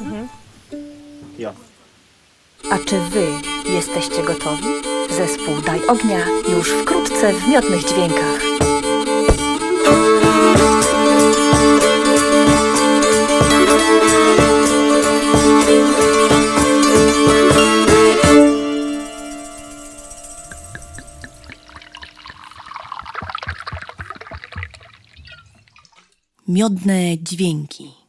Mhm. Ja. A czy wy jesteście gotowi? Zespół Daj Ognia już wkrótce w miodnych dźwiękach. Miodne dźwięki.